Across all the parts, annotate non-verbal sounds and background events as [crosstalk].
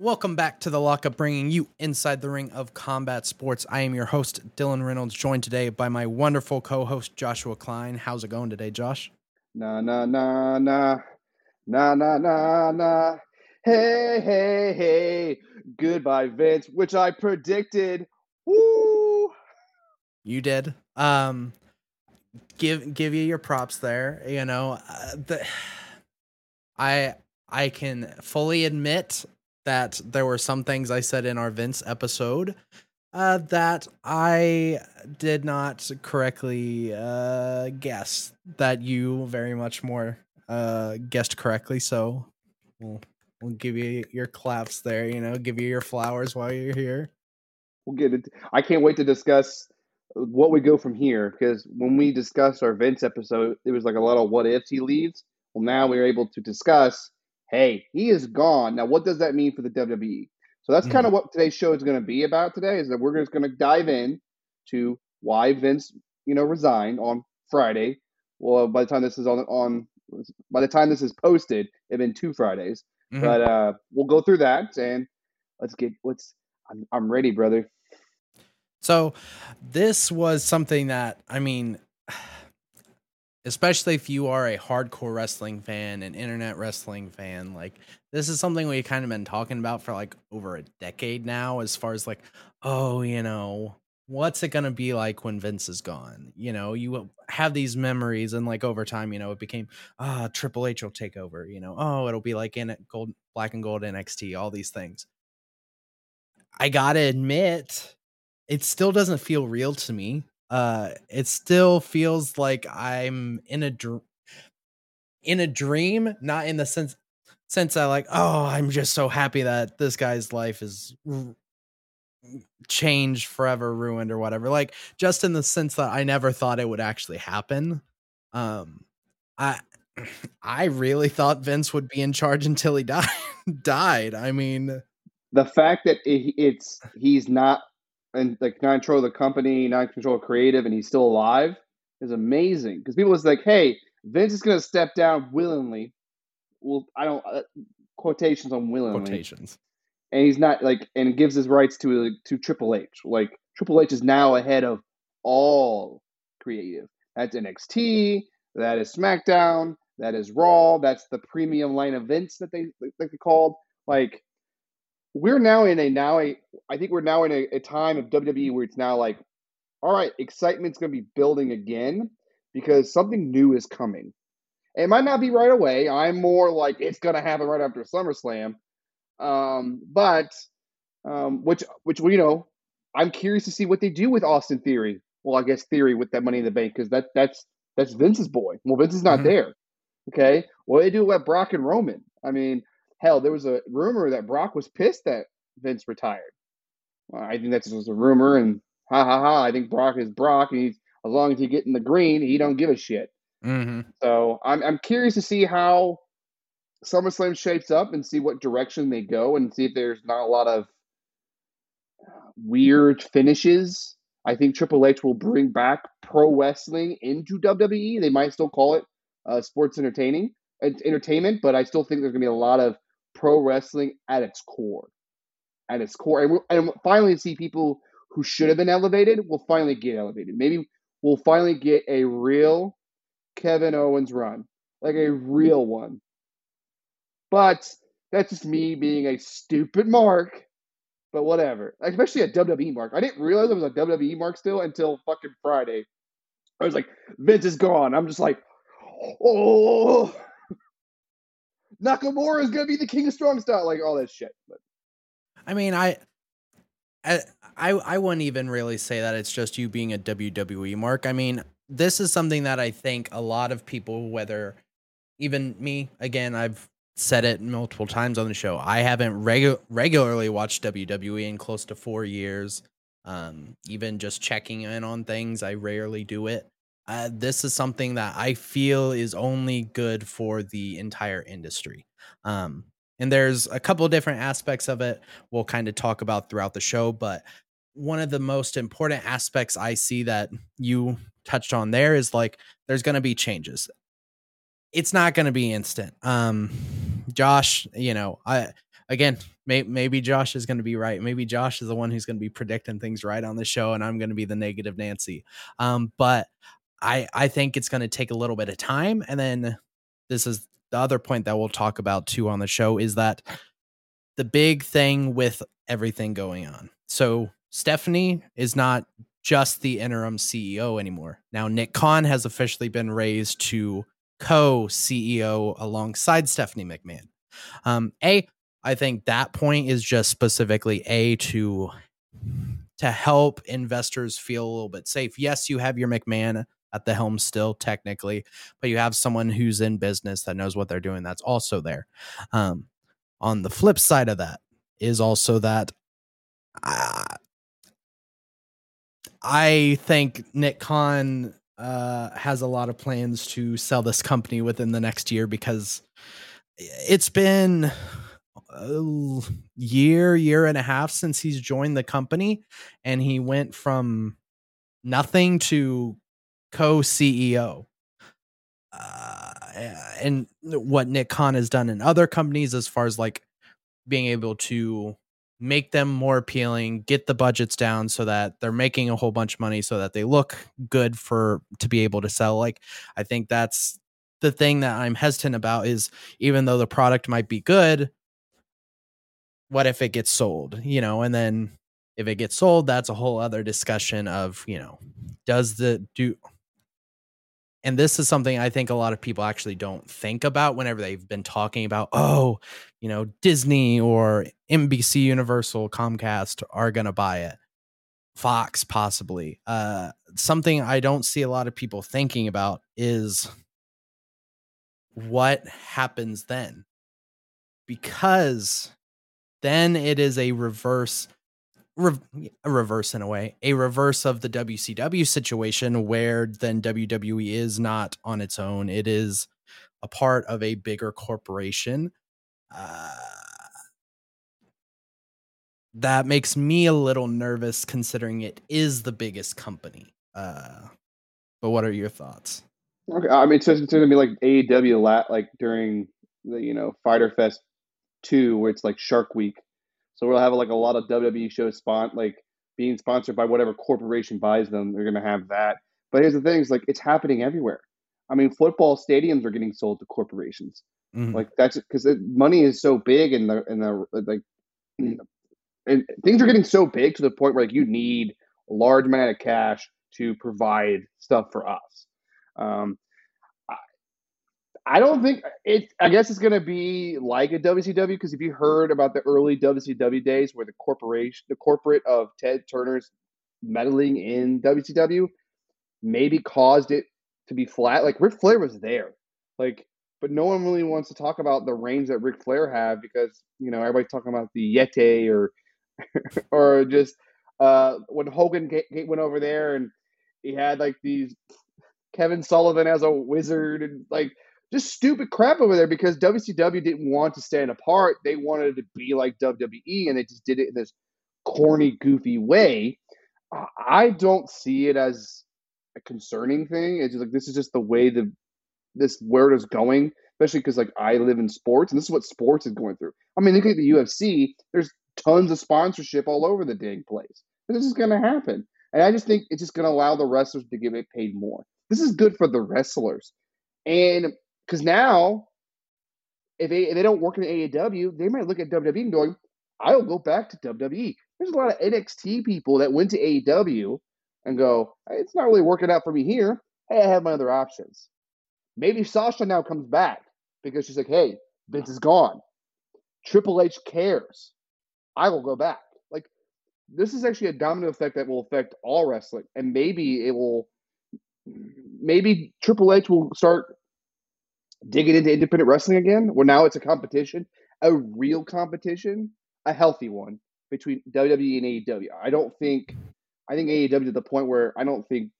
Welcome back to the lockup, bringing you inside the ring of combat sports. I am your host, Dylan Reynolds, joined today by my wonderful co host, Joshua Klein. How's it going today, Josh? Na na na na na na na na. Hey hey hey. Goodbye, Vince, which I predicted. Woo! You did. Um, give give you your props there. You know, uh, the [sighs] I I can fully admit that there were some things I said in our Vince episode uh, that I did not correctly uh, guess that you very much more uh, guessed correctly. So we'll, we'll give you your claps there, you know, give you your flowers while you're here. We'll get it. I can't wait to discuss what we go from here because when we discussed our Vince episode, it was like a lot of what ifs he leaves. Well, now we're able to discuss hey, he is gone. Now, what does that mean for the WWE? So that's mm. kind of what today's show is going to be about today. Is that we're just going to dive in to why Vince, you know, resigned on Friday. Well, by the time this is on on by the time this is posted, it's been two Fridays. Mm-hmm. But uh, we'll go through that and let's get what's. I'm, I'm ready, brother. So, this was something that I mean especially if you are a hardcore wrestling fan, an internet wrestling fan, like this is something we've kind of been talking about for like over a decade now, as far as like, oh, you know, what's it gonna be like when Vince is gone? You know, you have these memories, and like over time, you know, it became ah, Triple H will take over. You know, oh, it'll be like in gold, black and gold NXT, all these things. I gotta admit, it still doesn't feel real to me uh it still feels like i'm in a dr- in a dream not in the sense sense i like oh i'm just so happy that this guy's life is r- changed forever ruined or whatever like just in the sense that i never thought it would actually happen. Um i [clears throat] i really thought vince would be in charge until he [laughs] died died i mean the fact that it, it's he's not and like not control the company, not control creative, and he's still alive is amazing. Because people was like, "Hey, Vince is going to step down willingly." Well, I don't uh, quotations on willingly quotations, and he's not like, and gives his rights to to Triple H. Like Triple H is now ahead of all creative. That's NXT. That is SmackDown. That is Raw. That's the premium live events that they like they called. Like we're now in a now a I think we're now in a, a time of WWE where it's now like, all right, excitement's going to be building again because something new is coming. It might not be right away. I'm more like it's going to happen right after SummerSlam, um, but um, which which you know, I'm curious to see what they do with Austin Theory. Well, I guess Theory with that Money in the Bank because that that's that's Vince's boy. Well, Vince is not mm-hmm. there. Okay, what do they do with Brock and Roman? I mean, Hell, there was a rumor that Brock was pissed that Vince retired. Well, I think that's just a rumor, and ha ha ha. I think Brock is Brock, and he's as long as he get in the green, he don't give a shit. Mm-hmm. So I'm I'm curious to see how SummerSlam shapes up and see what direction they go, and see if there's not a lot of weird finishes. I think Triple H will bring back pro wrestling into WWE. They might still call it uh, sports entertaining entertainment, but I still think there's gonna be a lot of pro wrestling at its core. At its core. And, we and finally see people who should have been elevated will finally get elevated. Maybe we'll finally get a real Kevin Owens run, like a real one. But that's just me being a stupid mark. But whatever. Especially a WWE mark. I didn't realize it was a WWE mark still until fucking Friday. I was like, Vince is gone. I'm just like, oh. Nakamura is going to be the king of strong style, like all that shit. But I mean, I, I, I wouldn't even really say that it's just you being a WWE mark. I mean, this is something that I think a lot of people, whether even me, again, I've said it multiple times on the show. I haven't regu- regularly watched WWE in close to four years. Um, even just checking in on things, I rarely do it uh, this is something that I feel is only good for the entire industry. Um, and there's a couple different aspects of it we'll kind of talk about throughout the show, but one of the most important aspects I see that you touched on there is like there's going to be changes. It's not going to be instant. Um, Josh, you know, I again, may, maybe Josh is going to be right. Maybe Josh is the one who's going to be predicting things right on the show, and I'm going to be the negative Nancy. Um, but I I think it's going to take a little bit of time, and then this is the other point that we'll talk about too on the show is that the big thing with everything going on. So Stephanie is not just the interim CEO anymore. Now Nick Khan has officially been raised to co-CEO alongside Stephanie McMahon. Um, a, I think that point is just specifically a to to help investors feel a little bit safe. Yes, you have your McMahon at the helm still technically, but you have someone who's in business that knows what they're doing. That's also there. Um, on the flip side of that is also that uh, I think Nick Khan uh, has a lot of plans to sell this company within the next year because it's been a year, year and a half since he's joined the company, and he went from nothing to co CEO. Uh, and what Nick Khan has done in other companies, as far as like being able to make them more appealing, get the budgets down so that they're making a whole bunch of money so that they look good for to be able to sell. Like I think that's the thing that I'm hesitant about is even though the product might be good, what if it gets sold? You know, and then if it gets sold, that's a whole other discussion of, you know, does the do and this is something I think a lot of people actually don't think about whenever they've been talking about, oh, you know, Disney or NBC Universal, Comcast are going to buy it. Fox, possibly. Uh, something I don't see a lot of people thinking about is what happens then. Because then it is a reverse re- a reverse in a way, a reverse of the WCW situation where then WWE is not on its own. It is a part of a bigger corporation. Uh, that makes me a little nervous considering it is the biggest company. Uh, but what are your thoughts? Okay, I mean, so it's going to be like AEW, like during the you know Fyter Fest two, where it's like Shark Week, so we'll have like a lot of WWE shows spot like being sponsored by whatever corporation buys them. They're gonna have that. But here's the thing: is like it's happening everywhere. I mean, football stadiums are getting sold to corporations. Mm-hmm. Like that's because money is so big and the and the like, and things are getting so big to the point where like you need a large amount of cash to provide stuff for us. Um, I don't think it. I guess it's going to be like a WCW because if you heard about the early WCW days where the corporation, the corporate of Ted Turner's meddling in WCW, maybe caused it to be flat. Like Ric Flair was there, like, but no one really wants to talk about the reigns that Ric Flair had because you know everybody's talking about the Yeti or [laughs] or just uh, when Hogan went over there and he had like these Kevin Sullivan as a wizard and like just stupid crap over there because WCW didn't want to stand apart. They wanted to be like WWE and they just did it in this corny, goofy way. I don't see it as a concerning thing. It's just like this is just the way the this world is going, especially because like I live in sports and this is what sports is going through. I mean, look at the UFC. There's tons of sponsorship all over the dang place. This is going to happen, and I just think it's just going to allow the wrestlers to get paid more. This is good for the wrestlers, and because now, if they, if they don't work in AEW, they might look at WWE and going, I'll go back to WWE. There's a lot of NXT people that went to AEW and go, it's not really working out for me here. Hey, I have my other options. Maybe Sasha now comes back because she's like, hey, Vince is gone. Triple H cares. I will go back. Like, this is actually a domino effect that will affect all wrestling. And maybe it will, maybe Triple H will start digging into independent wrestling again, Well, now it's a competition, a real competition, a healthy one between WWE and AEW. I don't think, I think AEW to the point where I don't think,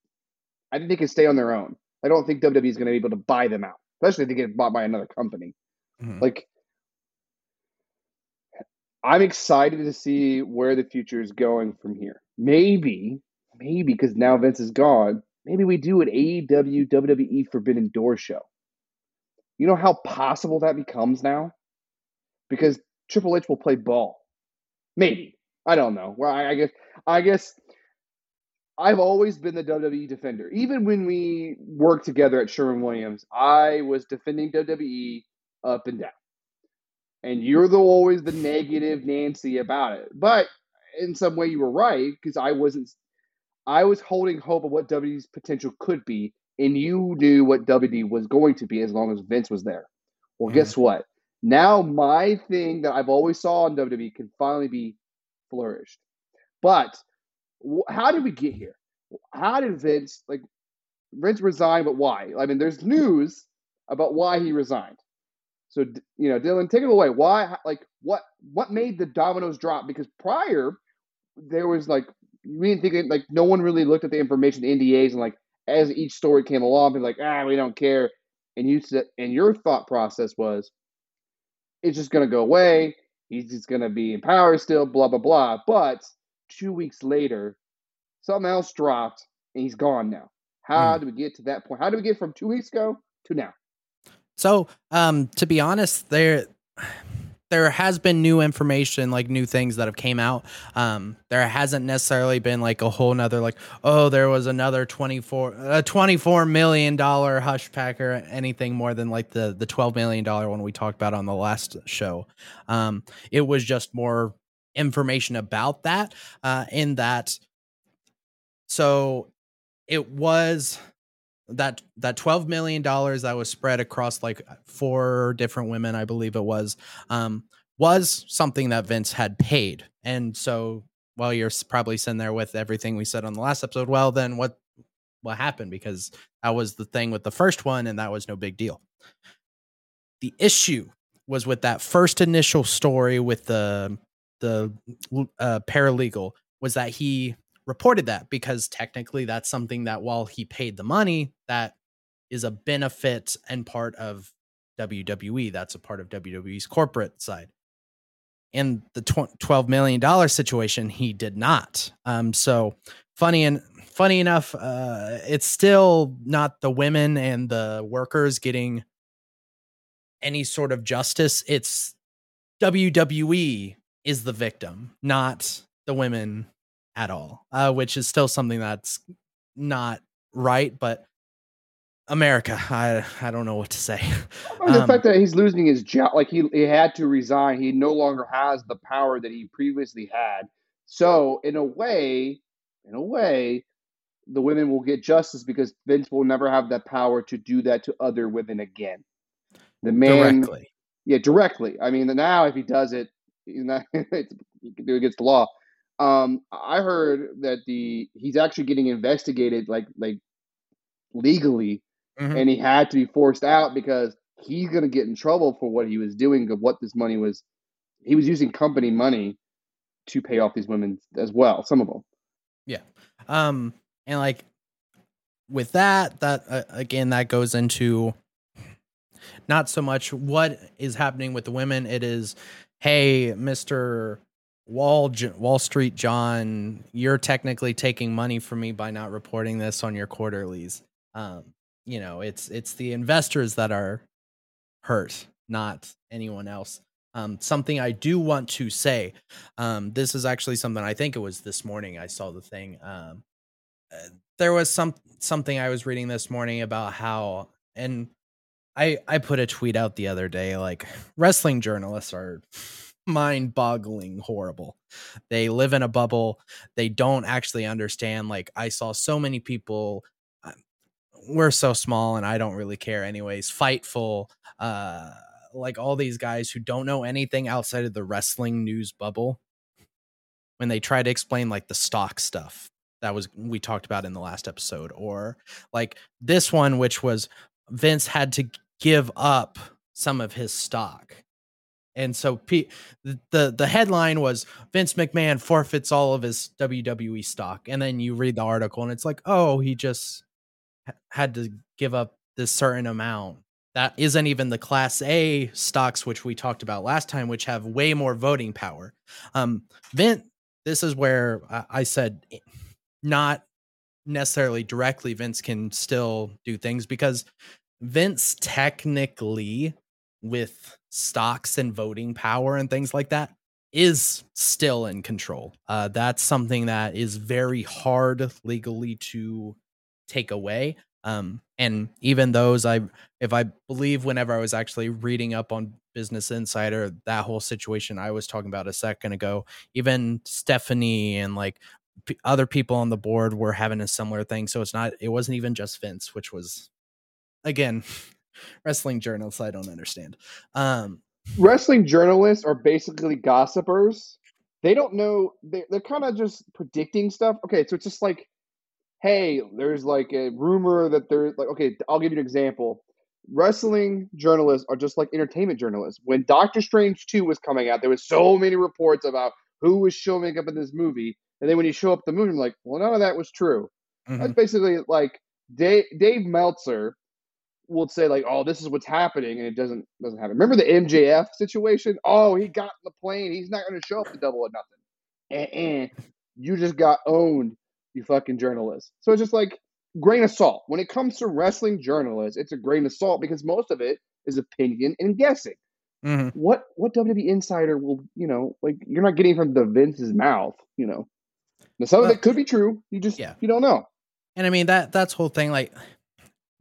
I think they can stay on their own. I don't think WWE is going to be able to buy them out, especially if they get bought by another company. Mm-hmm. Like, I'm excited to see where the future is going from here. Maybe, maybe because now Vince is gone, maybe we do an AEW WWE Forbidden Door show. You know how possible that becomes now? Because Triple H will play ball. Maybe I don't know. Well, I, I guess I guess I've always been the WWE defender. Even when we worked together at Sherwin-Williams, I was defending WWE up and down. And you're the always the negative Nancy about it. But in some way you were right because I wasn't I was holding hope of what WWE's potential could be, and you knew what WWE was going to be as long as Vince was there. Well, mm-hmm. guess what? Now my thing that I've always saw in WWE can finally be flourished. But how did we get here? How did Vince like Vince resign? But why? I mean, there's news about why he resigned. So you know, Dylan, take it away. Why? Like, what? What made the dominoes drop? Because prior, there was like we didn't think like no one really looked at the information, the NDAs, and like as each story came along, be like, ah, we don't care. And you said, and your thought process was, it's just gonna go away. He's just gonna be in power still, blah blah blah. But two weeks later, something else dropped, and he's gone now. How mm. do we get to that point? How do we get from two weeks ago to now? So, um, to be honest, there there has been new information, like new things that have came out. Um, there hasn't necessarily been like a whole nother like, oh, there was another 24 a 24 million dollar hush pack or anything more than like the the 12 million dollar one we talked about on the last show. Um, it was just more information about that uh in that so it was that that 12 million dollars that was spread across like four different women i believe it was um was something that vince had paid. And so while you're probably sitting there with everything we said on the last episode. Well then what what happened? Because that was the thing with the first one and that was no big deal. The issue was with that first initial story with the the uh, paralegal was that he reported that because technically that's something that while he paid the money, that is a benefit and part of WWE. That's a part of WWE's corporate side. In the $12 million situation, he did not. Um, so funny and funny enough, uh, it's still not the women and the workers getting any sort of justice. It's WWE is the victim, not the women at all, uh, which is still something that's not right. But America, I I don't know what to say. I [laughs] mean, the um, fact that he's losing his job, like he he had to resign, he no longer has the power that he previously had. So in a way, in a way, the women will get justice because Vince will never have that power to do that to other women again. The man, directly. yeah, directly. I mean, now if he does it, he's [laughs] not, he can do it against the law. Um, I heard that the he's actually getting investigated like like legally, mm-hmm. and he had to be forced out because he's going to get in trouble for what he was doing of what this money was. He was using company money to pay off these women as well. Some of them. Yeah. Um, and like with that, that uh, again, that goes into not so much what is happening with the women. It is, hey, Mister Wall Wall Street John, you're technically taking money from me by not reporting this on your quarterlies. Um, you know, it's it's the investors that are hurt, not anyone else. Um, something I do want to say. Um, this is actually something I think it was this morning I saw the thing. Um, uh, there was some something I was reading this morning about how, and I I put a tweet out the other day like [laughs] wrestling journalists are mind boggling horrible. They live in a bubble. They don't actually understand. Like, I saw so many people. Uh, we're so small and I don't really care, anyways. Fightful, uh, like all these guys who don't know anything outside of the wrestling news bubble when they try to explain like the stock stuff that was we talked about in the last episode or like this one which was Vince had to give up some of his stock and so P- the the headline was Vince McMahon forfeits all of his WWE stock, and then you read the article and it's like, oh, he just had to give up this certain amount. That isn't even the Class A stocks, which we talked about last time, which have way more voting power. Um, Vince, this is where I said eh, not necessarily directly Vince can still do things because Vince technically with stocks and voting power and things like that is still in control. Uh, that's something that is very hard legally to take away. Um, and even those, I if I believe, whenever I was actually reading up on Business Insider, that whole situation I was talking about a second ago, even Stephanie and like p- other people on the board were having a similar thing. So it's not, it wasn't even just Vince, which was again [laughs] wrestling journalists I don't understand. Um, wrestling journalists are basically gossipers. They don't know. They, they're kind of just predicting stuff. Okay, so it's just like, hey, there's like a rumor that there's like, okay, I'll give you an example. Wrestling journalists are just like entertainment journalists. When Doctor Strange 2 was coming out, there was so many reports about who was showing up in this movie. And then when you show up the movie, I'm like, well, none of that was true. Mm-hmm. That's basically like Dave, Dave Meltzer will say like, "Oh, this is what's happening," and it doesn't doesn't happen. Remember the MJF situation? Oh, he got in the plane. He's not going to show up to double or nothing. And, you just got owned, you fucking journalist. So it's just like grain of salt. When it comes to wrestling journalists, it's a grain of salt because most of it is opinion and guessing. Mm-hmm. What what WWE insider will you know like you're not getting from the Vince's mouth, you know. Now some of it could be true. You just yeah. you don't know. And I mean that that's whole thing like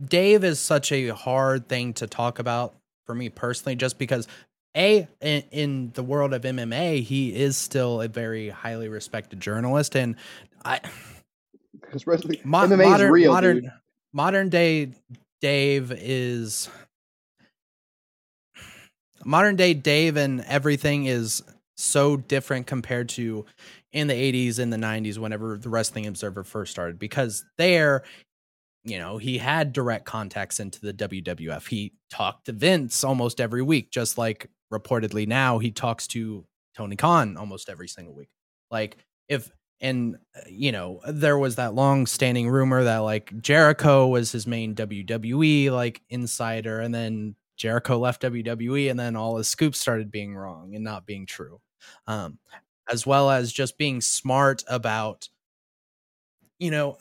Dave is such a hard thing to talk about for me personally, just because a in, in, the world of MMA, he is still a very highly respected journalist, and I [laughs] because mo- MMA modern, is real, modern, dude. modern day Dave is modern day Dave, and everything is so different compared to in the 80s and the 90s whenever the wrestling observer first started because there you know, he had direct contacts into the WWF. He talked to Vince almost every week, just like reportedly now he talks to Tony Khan almost every single week. Like, if, and, uh, you know, there was that long standing rumor that like Jericho was his main WWE like insider, and then Jericho left WWE, and then all his scoops started being wrong and not being true. Um, as well as just being smart about, you know,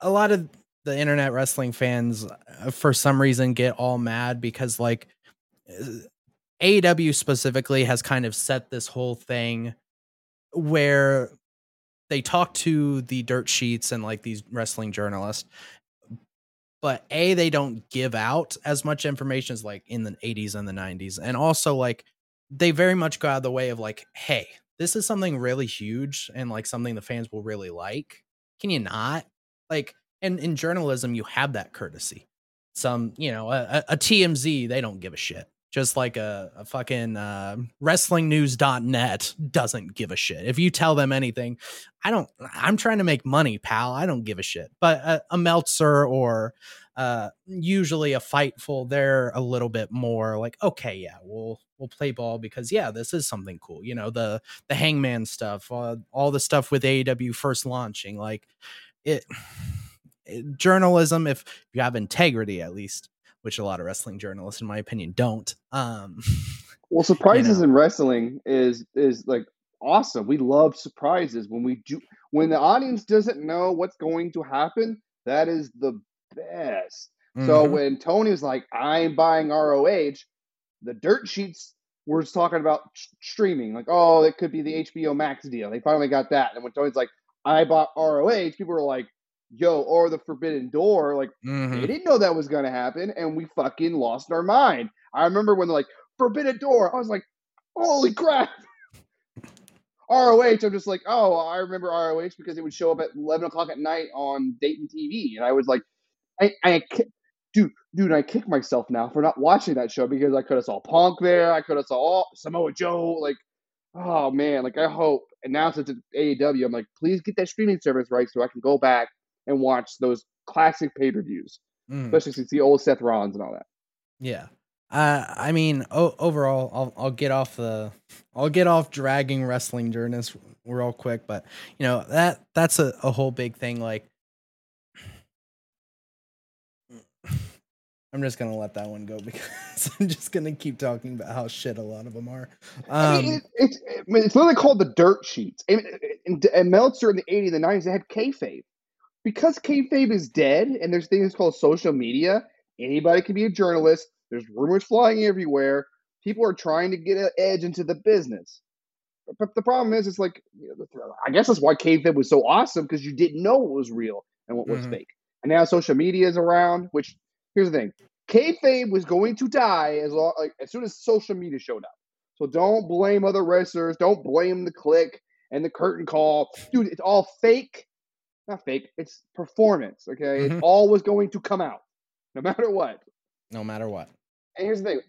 a lot of the internet wrestling fans uh, for some reason get all mad because like uh, AEW specifically has kind of set this whole thing where they talk to the dirt sheets and like these wrestling journalists but a they don't give out as much information as like in the 80s and the 90s and also like they very much go out of the way of like hey this is something really huge and like something the fans will really like. Can you not like, and in journalism, you have that courtesy. Some, you know, a, a TMZ, they don't give a shit. Just like a, a fucking uh, wrestlingnews.net doesn't give a shit. If you tell them anything, I don't, I'm trying to make money, pal. I don't give a shit. But a, a Meltzer or uh, usually a fightful, they're a little bit more like, okay, yeah, we'll we'll play ball because yeah, this is something cool. You know, the the Hangman stuff, uh, all the stuff with AEW first launching, like it, it journalism if you have integrity at least which a lot of wrestling journalists in my opinion don't um [laughs] well surprises you know. in wrestling is is like awesome. We love surprises. When we do when the audience doesn't know what's going to happen that is the best. Mm-hmm. so when tony was like i'm buying roh the dirt sheets were talking about streaming like oh it could be the hbo max deal. They finally got that. And when tony's like I bought ROH, people were like, yo, or the Forbidden Door. Like, mm-hmm. they didn't know that was going to happen. And we fucking lost our mind. I remember when they're like, Forbidden Door. I was like, holy crap. [laughs] ROH, I'm just like, oh, I remember ROH because it would show up at 11 o'clock at night on Dayton TV. And I was like, I, I, dude, dude, I kick myself now for not watching that show because I could have saw Punk there. I could have saw all, Samoa Joe. Like, oh man, like I hope and now since it's AEW, I'm like, please get that streaming service right so I can go back and watch those classic pay per views, mm. especially since the old Seth Rollins and all that. Yeah. Uh, I mean, o- overall, I'll I'll get off the I'll get off dragging wrestling journeys real quick, but you know that that's a, a whole big thing. Like I'm just gonna let that one go [laughs] because I'm just gonna keep talking about how shit a lot of them are. Um, I mean, um, it, it's it's literally called the dirt sheets. And, and, and Meltzer in the '80s and the '90s they had kayfabe because kayfabe is dead, and there's things called social media. Anybody can be a journalist. There's rumors flying everywhere. People are trying to get an edge into the business. But the problem is, it's like, I guess that's why kayfabe was so awesome because you didn't know what was real and what was Mhm. fake. And now social media is around. Which here's the thing: kayfabe was going to die as long, like as soon as social media showed up. So don't blame other wrestlers. Don't blame the Kliq and the curtain call, dude. It's all fake. Not fake. It's performance. Okay, Mhm. it's always going to come out, no matter what. No matter what. And here's the thing: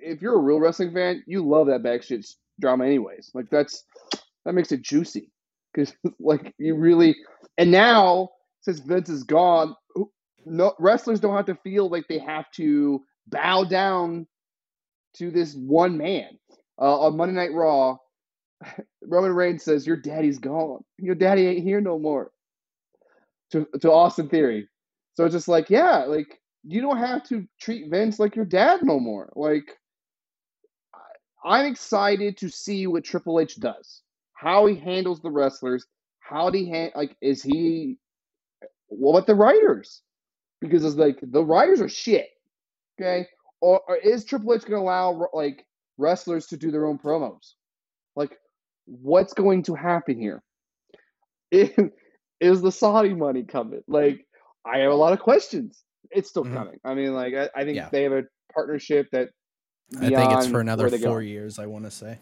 if you're a real wrestling fan, you love that s- drama, anyways. Like that's that makes it juicy because [laughs] like you really. And now since Vince is gone, no wrestlers don't have to feel like they have to bow down to this one man. Uh, on Monday Night Raw, [laughs] Roman Reigns says, "Your daddy's gone. Your daddy ain't here no more." To to Austin Theory, so it's just like, yeah, like you don't have to treat Vince like your dad no more. Like, I'm excited to see what Triple H does, how he handles the wrestlers, how he ha- like is he what the writers? Because it's like the writers are shit. Okay, or, or is Triple H going to allow like wrestlers to do their own promos? Like, what's going to happen here? Is, is the Saudi money coming? Like, I have a lot of questions. It's still Mhm. coming. I mean, like, I, I think Yeah. they have a partnership that. I think it's for another they go. four years, I want to say.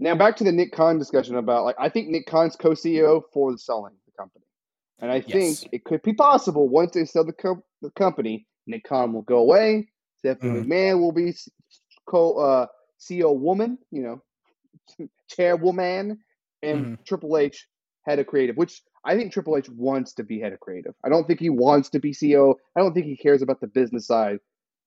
Now back to the Nick Khan discussion about like I think Nick Khan's co-CEO for the selling the company, and I Yes. think it could be possible once they sell the, co- the company, Nick Khan will go away. Stephanie Mhm. McMahon will be co uh, CEO woman, you know, [laughs] chairwoman, and Mhm. Triple H head of creative, which I think Triple H wants to be head of creative. I don't think he wants to be CEO. I don't think he cares about the business side,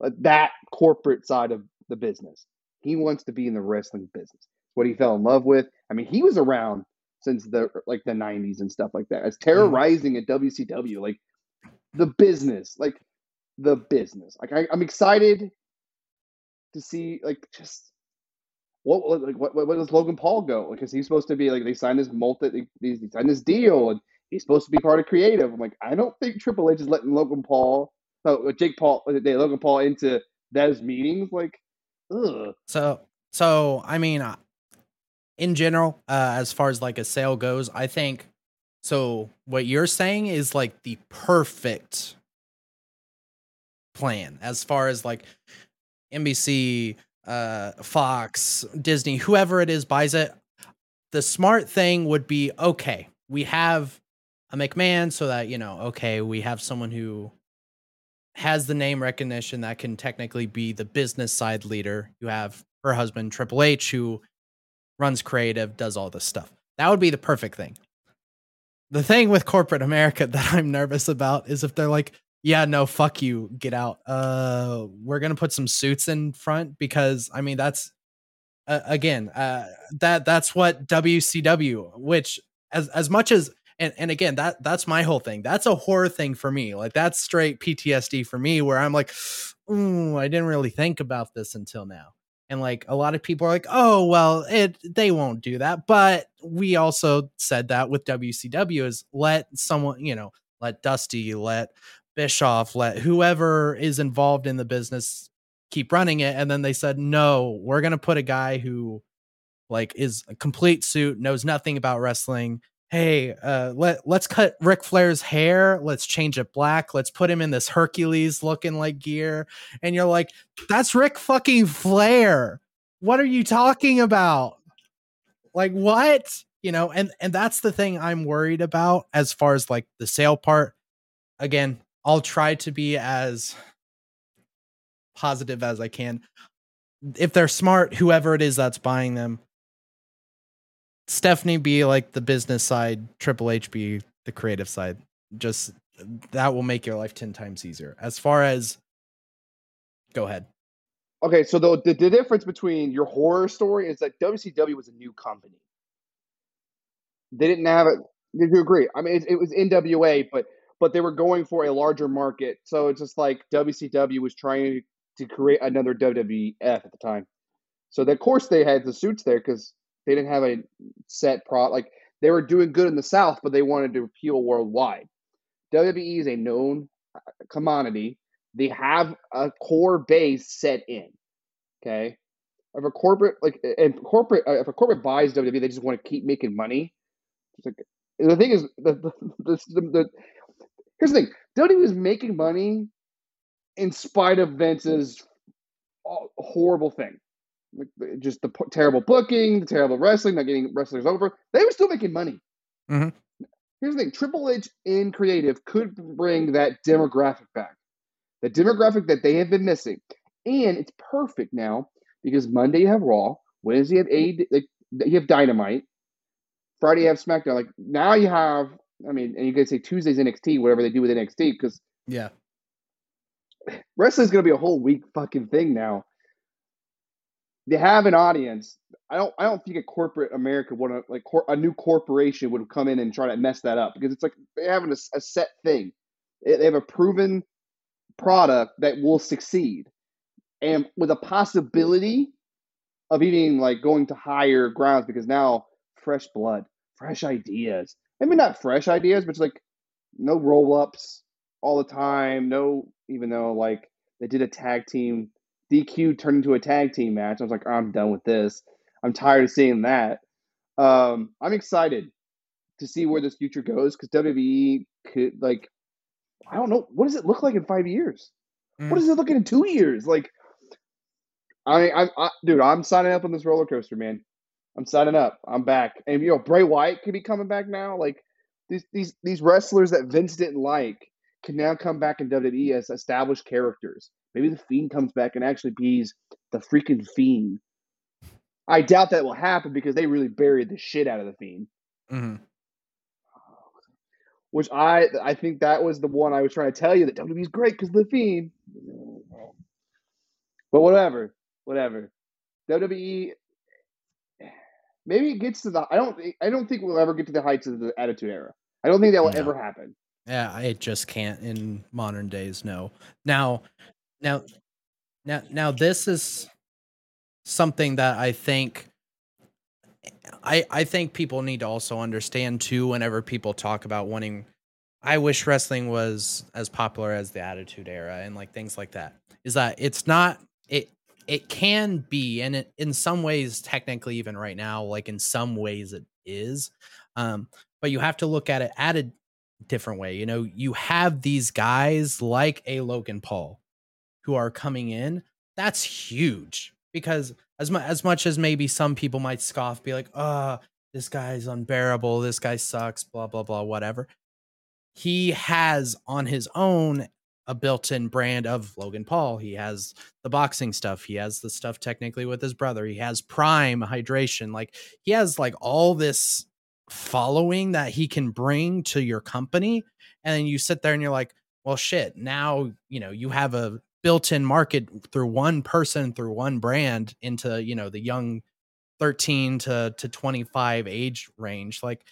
uh, that corporate side of the business. He wants to be in the wrestling business. What he fell in love with. I mean, he was around since the like the '90s and stuff like that. As terrorizing at WCW, like the business, like the business. Like I, I'm excited to see like just what like what what, does Logan Paul go? Because he's supposed to be like they signed his multi they, they signed this deal and he's supposed to be part of creative. I'm like I don't think Triple H is letting Logan Paul, no Jake Paul, uh, they Logan Paul into those meetings. Like, ugh. So, so I mean, uh, in general, uh, as far as like a sale goes, I think so. What you're saying is like the perfect plan as far as like NBC, uh, Fox, Disney, whoever it is buys it. The smart thing would be okay, we have a McMahon so that, you know, okay, we have someone who has the name recognition that can technically be the business side leader. You have her husband, Triple H, who runs creative, does all this stuff. That would be the perfect thing. The thing with corporate America [laughs] that I'm nervous about is if they're like, yeah, no, fuck you, get out. Uh, we're gonna put some suits in front because I mean that's uh, again uh, that that's what WCW, which as as much as and and again that that's my whole thing. That's a horror thing for me. Like that's straight PTSD for me, where I'm like, Ooh, I didn't really think about this until now. And like a lot of people are like, oh well, it they won't do that. But we also said that with WCW is let someone, you know, let Dusty, let Bischoff, let whoever is involved in the business keep running it. And then they said, no, we're gonna put a guy who like is a complete suit, knows nothing about wrestling. Hey, uh, let let's cut Ric Flair's hair. Let's change it black. Let's put him in this Hercules looking like gear. And you're like, that's Ric fucking Flair. What are you talking about? Like what? You know, and and that's the thing I'm worried about as far as like the sale part. Again, I'll try to be as positive as I can. If they're smart, whoever it is that's buying them, Stephanie be like the business side, Triple H be the creative side. Just that will make your life 10 times easier. As far as go ahead. Okay, so the, the the difference between your horror story is that WCW was a new company. They didn't have it. Did you agree? I mean, it, it was NWA, but but they were going for a larger market. So it's just like WCW was trying to create another WWF at the time. So of course they had the suits there because they didn't have a set pro. Like they were doing good in the South, but they wanted to appeal worldwide. WWE is a known uh, commodity. they have a core base set in. Okay, if a corporate like and corporate uh, if a corporate buys WWE, they just want to keep making money. Like, the thing is, the the, the, the, here's the thing: WWE is making money in spite of Vince's horrible thing, just the terrible booking, the terrible wrestling, not getting wrestlers over. They were still making money. Mm-hmm. Here's the thing: Triple H in creative could bring that demographic back, the demographic that they have been missing, and it's perfect now because Monday you have Raw, Wednesday you have A, like you have Dynamite, Friday you have SmackDown. Like now you have, I mean, and you could say Tuesday's NXT, whatever they do with NXT, because yeah, wrestling's gonna be a whole week fucking thing now. They have an audience. I don't. I don't think a corporate America would like cor- a new corporation would come in and try to mess that up because it's like they have a, a set thing. They have a proven product that will succeed, and with a possibility of even like going to higher grounds because now fresh blood, fresh ideas. I mean, not fresh ideas, but it's like no roll ups all the time. No, even though like they did a tag team, DQ turned into a tag team match. I was like, I'm done with this. I'm tired of seeing that. Um, I'm excited to see where this future goes because WWE could like, I don't know, what does it look like in five years? Mm. What does it look like in two years? Like, I, I, I, dude, I'm signing up on this roller coaster, man. I'm signing up. I'm back. And you know, Bray Wyatt could be coming back now. Like these these these wrestlers that Vince didn't like can now come back in WWE as established characters. Maybe the Fiend comes back and actually be's the freaking Fiend. I doubt that will happen because they really buried the shit out of the Fiend. Mm-hmm. Which I I think that was the one I was trying to tell you that WWE's great because the Fiend. But whatever, whatever. WWE maybe it gets to the. I don't. I don't think we'll ever get to the heights of the Attitude Era. I don't think that will no. ever happen. Yeah, it just can't in modern days. No. Now, now, now, now, this is something that I think. I I think people need to also understand too. Whenever people talk about wanting, I wish wrestling was as popular as the Attitude Era and like things like that. Is that it's not it it can be and it, in some ways technically even right now like in some ways it is um but you have to look at it at a different way you know you have these guys like a Logan Paul who are coming in that's huge because as much as much as maybe some people might scoff be like uh this guy's unbearable this guy sucks blah blah blah whatever he has on his own a built-in brand of Logan Paul. He has the boxing stuff. He has the stuff technically with his brother. He has Prime hydration. Like he has like all this following that he can bring to your company. And then you sit there and you're like, well, shit. Now you know you have a built-in market through one person through one brand into you know the young 13 to to 25 age range like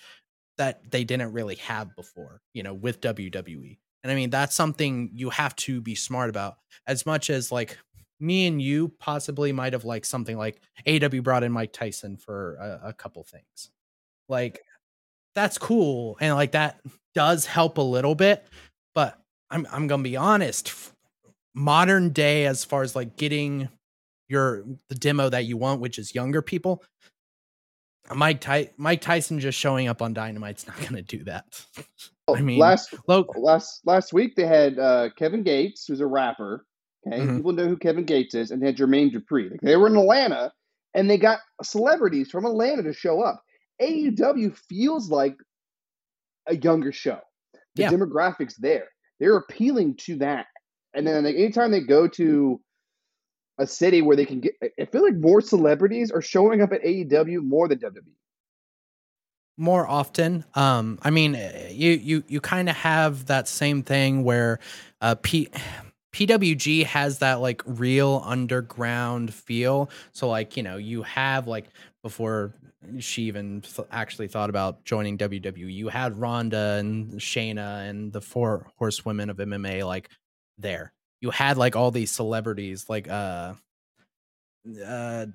that they didn't really have before you know with WWE and I mean, that's something you have to be smart about as much as like me and you possibly might have liked something like AW brought in Mike Tyson for a, a couple things. Like that's cool. And like that does help a little bit, but I'm I'm gonna be honest. Modern day, as far as like getting your the demo that you want, which is younger people, Mike Ty- Mike Tyson just showing up on Dynamite's not going to do that. [laughs] I mean, last last last week they had uh, Kevin Gates, who's a rapper. Okay, mm-hmm. people know who Kevin Gates is, and they had Jermaine Dupri. Like, they were in Atlanta, and they got celebrities from Atlanta to show up. AEW feels like a younger show. The yeah. demographics there, they're appealing to that. And then like, anytime they go to a city where they can get. I feel like more celebrities are showing up at AEW more than WWE. More often, um, I mean, eh, you you you kind of have that same thing where uh, P, PWG has that like real underground feel. So like you know you have like before she even th- actually thought about joining WWE, you had Ronda and Shayna and the four horsewomen of MMA like there you had like all these celebrities like uh uh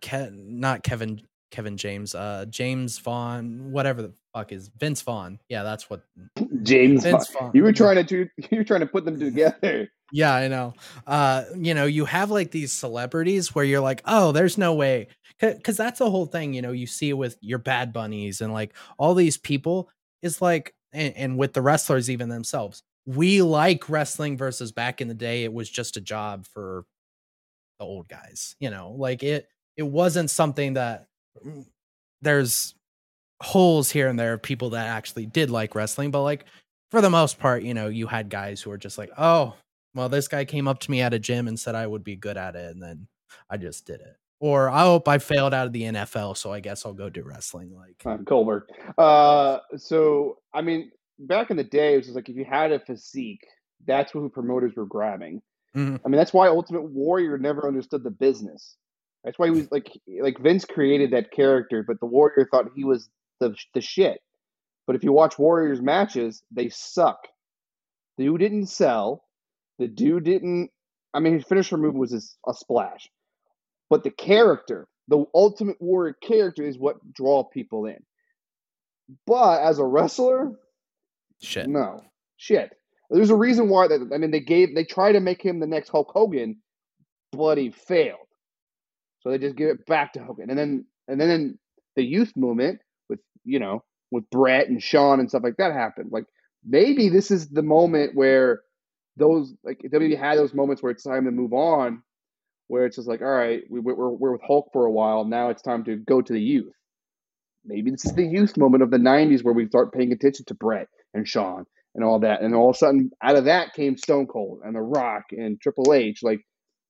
Ke- not Kevin Kevin James, uh, James Vaughn, whatever the fuck is Vince Vaughn. Yeah, that's what [laughs] James Vince Vaughn. Vaughn. You were trying to [laughs] you were trying to put them together. [laughs] Yeah, I know. Uh, you know, you have like these celebrities where you're like, oh, there's no way, because that's the whole thing. You know, you see it with your Bad Bunnies and like all these people is like, and, and with the wrestlers even themselves. We like wrestling versus back in the day, it was just a job for the old guys. You know, like it. It wasn't something that mm, there's holes here and there of people that actually did like wrestling, but like for the most part, you know, you had guys who were just like, oh, well, this guy came up to me at a gym and said I would be good at it, and then I just did it. Or I hope I failed out of the NFL, so I guess I'll go do wrestling. Like I'm. Uh, so I mean, back in the day, it was like if you had a physique, that's what who promoters were grabbing. Mm-hmm. I mean, that's why Ultimate Warrior never understood the business. That's why he was like, like Vince created that character, but the Warrior thought he was the the shit. But if you watch Warriors matches, they suck. Who didn't sell. The dude didn't. I mean, his finisher move was a, a splash, but the character, the Ultimate Warrior character, is what draw people in. But as a wrestler, shit, no shit. There's a reason why that. I mean, they gave they tried to make him the next Hulk Hogan, but he failed. So they just give it back to Hogan, and then and then the youth movement with you know with Bret and Shawn and stuff like that happened. Like maybe this is the moment where those like WWE had those moments where it's time to move on, where it's just like, all right, we, we're we're with Hulk for a while. Now it's time to go to the youth. Maybe this is the youth moment of the '90s where we start paying attention to Bret and Shawn and all that, and all of a sudden, out of that came Stone Cold and The Rock and Triple H. Like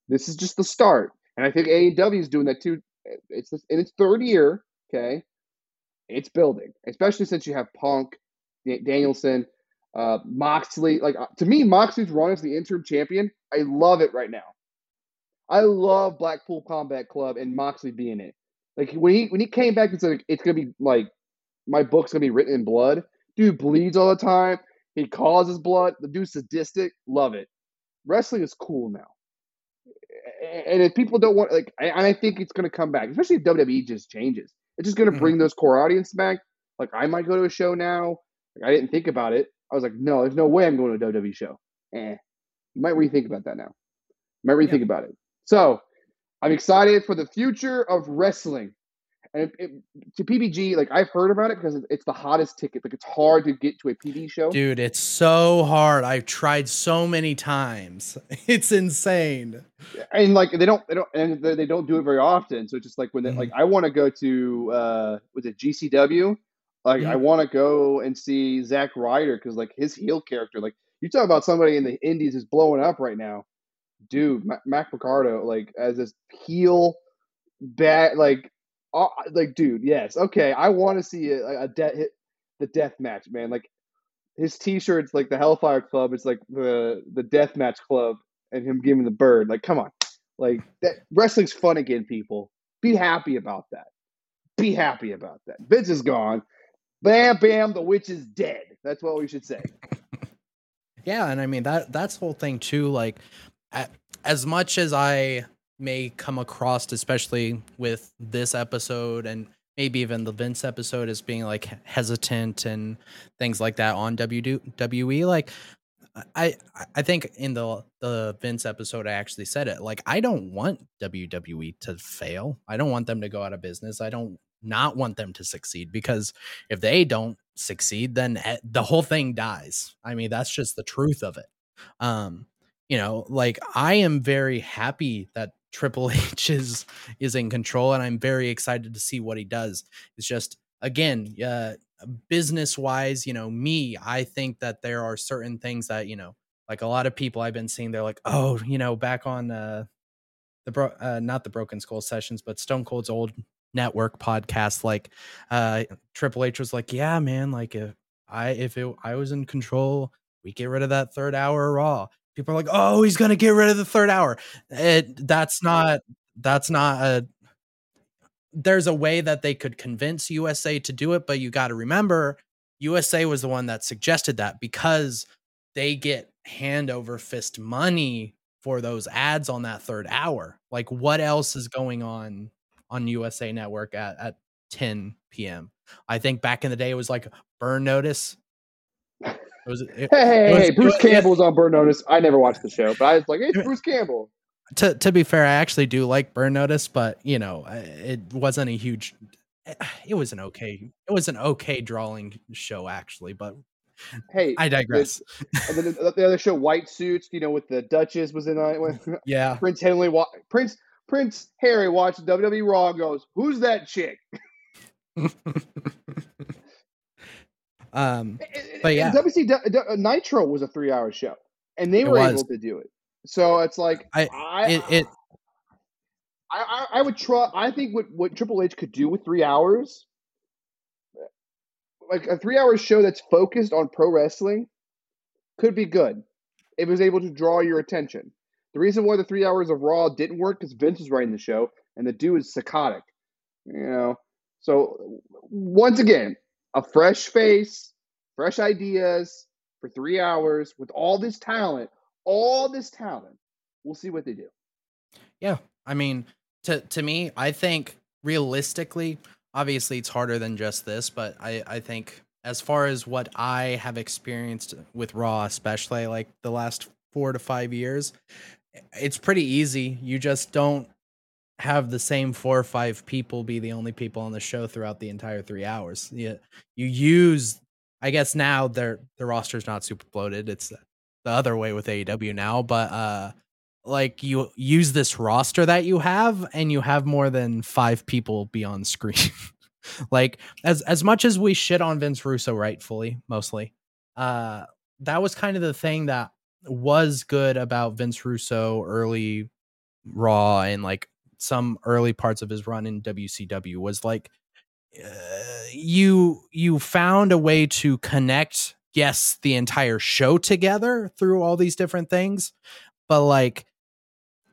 this is just the start, and I think AEW is doing that too. It's in its third year. Okay, it's building, especially since you have Punk, Danielson, uh, Moxley, like uh, to me, Moxley's run as the interim champion, I love it right now. I love Blackpool Combat Club and Moxley being it. Like when he when he came back, it's like it's gonna be like my book's gonna be written in blood. Dude bleeds all the time. He causes blood. The dude's sadistic. Love it. Wrestling is cool now. And if people don't want like, and I think it's gonna come back, especially if WWE just changes. It's just gonna mm-hmm. bring those core audience back. Like I might go to a show now. Like, I didn't think about it. I was like, no, there's no way I'm going to a WWE show. Eh. You might rethink about that now. You might rethink yeah. about it. So I'm excited for the future of wrestling. And it, it, to PWG, like I've heard about it because it's the hottest ticket. Like it's hard to get to a PB show. Dude, it's so hard. I've tried so many times. [laughs] It's insane. And like they don't, they don't, and they don't do it very often. So it's just like when they, mm-hmm. like I want to go to, uh, was it GCW? Like mm-hmm. I want to go and see Zack Ryder because like his heel character, like you talk about somebody in the Indies is blowing up right now, dude. Matt Cardona, like as this heel, bad, like, uh, like dude, yes, okay. I want to see a, a death the death match, man. Like his T-shirts, like the Hellfire Club, it's like the the death match club, and him giving the bird. Like, come on, like that wrestling's fun again, people. Be happy about that. Be happy about that. Vince is gone. Bam, bam, the witch is dead. That's what we should say. [laughs] yeah, and I mean that that's whole thing too. Like, as much as I may come across, especially with this episode and maybe even the Vince episode, as being like hesitant and things like that on WWE, like. I I think in the the Vince episode I actually said it like I don't want WWE to fail. I don't want them to go out of business. I don't not want them to succeed because if they don't succeed then the whole thing dies i mean that's just the truth of it um you know like i am very happy that triple h is is in control and i'm very excited to see what he does. It's just again uh business wise you know me i think that there are certain things that you know like a lot of people i've been seeing they're like oh you know back on uh the bro uh, not the broken skull sessions but stone cold's old network podcast like uh triple h was like yeah man like if i if it, i was in control we get rid of that third hour raw people are like oh he's gonna get rid of the third hour it, that's not that's not a there's a way that they could convince usa to do it but you got to remember usa was the one that suggested that because they get hand over fist money for those ads on that third hour like what else is going on on USA Network at, at 10 p.m. I think back in the day it was like Burn Notice. Was, it, hey, hey, was, hey, Bruce was, Campbell was on Burn Notice. I never watched the show, but I was like, hey, Bruce Campbell. To to be fair, I actually do like Burn Notice, but you know, it wasn't a huge. It was an okay. It was an okay drawing show actually, but Hey, I digress. and then the, the, other show, White Suits, you know, with the Duchess was in it. With, [laughs] yeah, Prince Henry, Prince Prince Harry watched WWE Raw. Goes, who's that chick? [laughs] um, but yeah, WCW Nitro was a three-hour show, and they were able to do it. So it's like I, I it, it I, I, I would try. I think what what Triple H could do with three hours like a three hour show that's focused on pro wrestling could be good. It was able to draw your attention. The reason why the three hours of Raw didn't work because Vince was writing the show and the dude is psychotic. You know, so once again, a fresh face, fresh ideas for three hours with all this talent, all this talent. We'll see what they do. Yeah, I mean, to to me, I think realistically, obviously it's harder than just this, but I, I think as far as what I have experienced with Raw, especially like the last four to five years, it's pretty easy. You just don't have the same four or five people be the only people on the show throughout the entire three hours. You, you use, I guess now their the roster's not super bloated. It's the other way with AEW now, but uh like you use this roster that you have and you have more than five people be on screen [laughs] like as as much as we shit on vince russo rightfully mostly uh that was kind of the thing that was good about vince russo early raw and like some early parts of his run in wcw was like uh, you you found a way to connect yes the entire show together through all these different things but like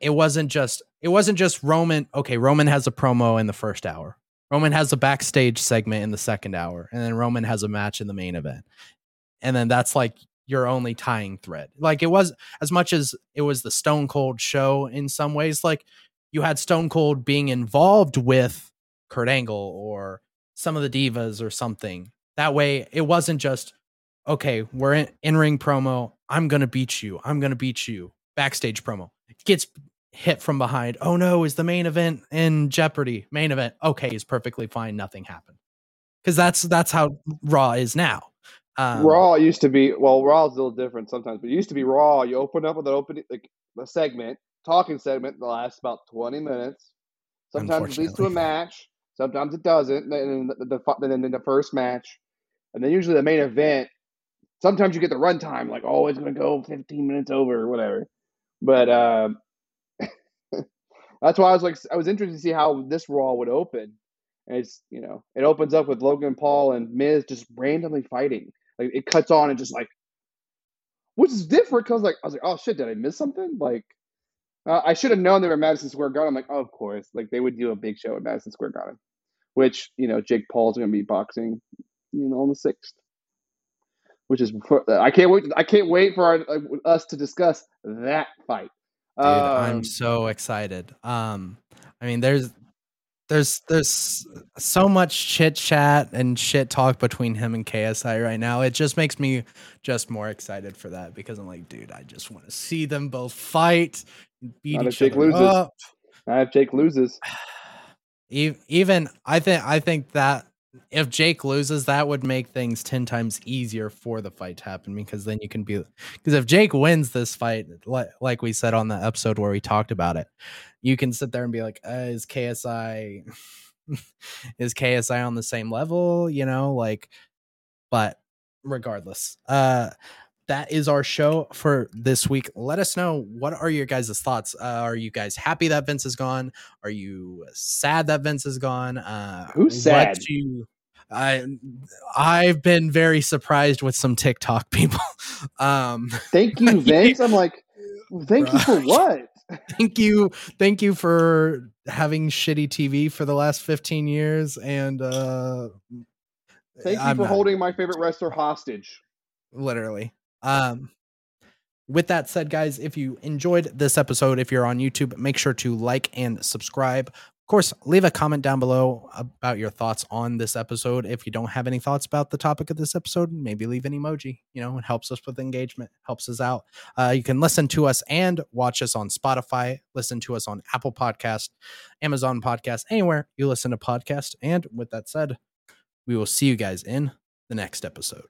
it wasn't just it wasn't just Roman. Okay, Roman has a promo in the first hour. Roman has a backstage segment in the second hour, and then Roman has a match in the main event. And then that's like your only tying thread. Like it was as much as it was the Stone Cold show in some ways, like you had Stone Cold being involved with Kurt Angle or some of the divas or something. That way it wasn't just, okay, we're in, in ring promo. I'm going to beat you. I'm going to beat you. Backstage promo gets hit from behind. Oh no, is the main event in jeopardy? Main event. Okay, is perfectly fine. Nothing happened. Because that's that's how Raw is now. Um, Raw used to be well, Raw is a little different sometimes, but it used to be Raw. You open up with an opening like a segment, talking segment that lasts about twenty minutes. Sometimes it leads to a match. Sometimes it doesn't. Then the, the, then in the first match, and then usually the main event. Sometimes you get the runtime, like oh, it's going to go fifteen minutes over or whatever. But uh, [laughs] that's why I was like, I was interested to see how this Raw would open. And it's you know, it opens up with Logan Paul and Miz just randomly fighting. Like it cuts on and just like, which is different because like I was like, oh shit, did I miss something? Like, uh, I should have known they were Madison Square Garden. I'm like, oh, of course, like they would do a big show at Madison Square Garden, which you know Jake Paul's going to be boxing, you know, on the sixth which is I can't wait. I can't wait for our, uh, us to discuss that fight. Dude, um, I'm so excited. Um, I mean, there's there's there's so much chit chat and shit talk between him and KSI right now. It just makes me just more excited for that because I'm like, dude, I just want to see them both fight, beat Not each other loses. up. Not if Jake loses. [sighs] Even I think I think that if Jake loses, that would make things 10 times easier for the fight to happen because then you can be because if Jake wins this fight, like, like we said on the episode where we talked about it, you can sit there and be like, uh, is KSI [laughs] is KSI on the same level, you know, like but regardless, uh that is our show for this week. Let us know what are your guys' thoughts. Uh, are you guys happy that Vince is gone? Are you sad that Vince is gone? Uh, Who's sad? You, I I've been very surprised with some TikTok [laughs] people. Um, [laughs] thank you, [laughs] Vince. I'm like, thank you for what? thank you, thank you for having shitty TV for the last 15 years, and uh, thank you I'm for not, holding my favorite wrestler hostage. Literally. Um, with that said, guys, if you enjoyed this episode, if you're on YouTube, make sure to like and subscribe. Of course, leave a comment down below about your thoughts on this episode. If you don't have any thoughts about the topic of this episode, maybe leave an emoji. You know, it helps us with engagement, helps us out. Uh, you can listen to us and watch us on Spotify, listen to us on Apple Podcast, Amazon Podcast, anywhere you listen to podcast. And with that said, we will see you guys in the next episode.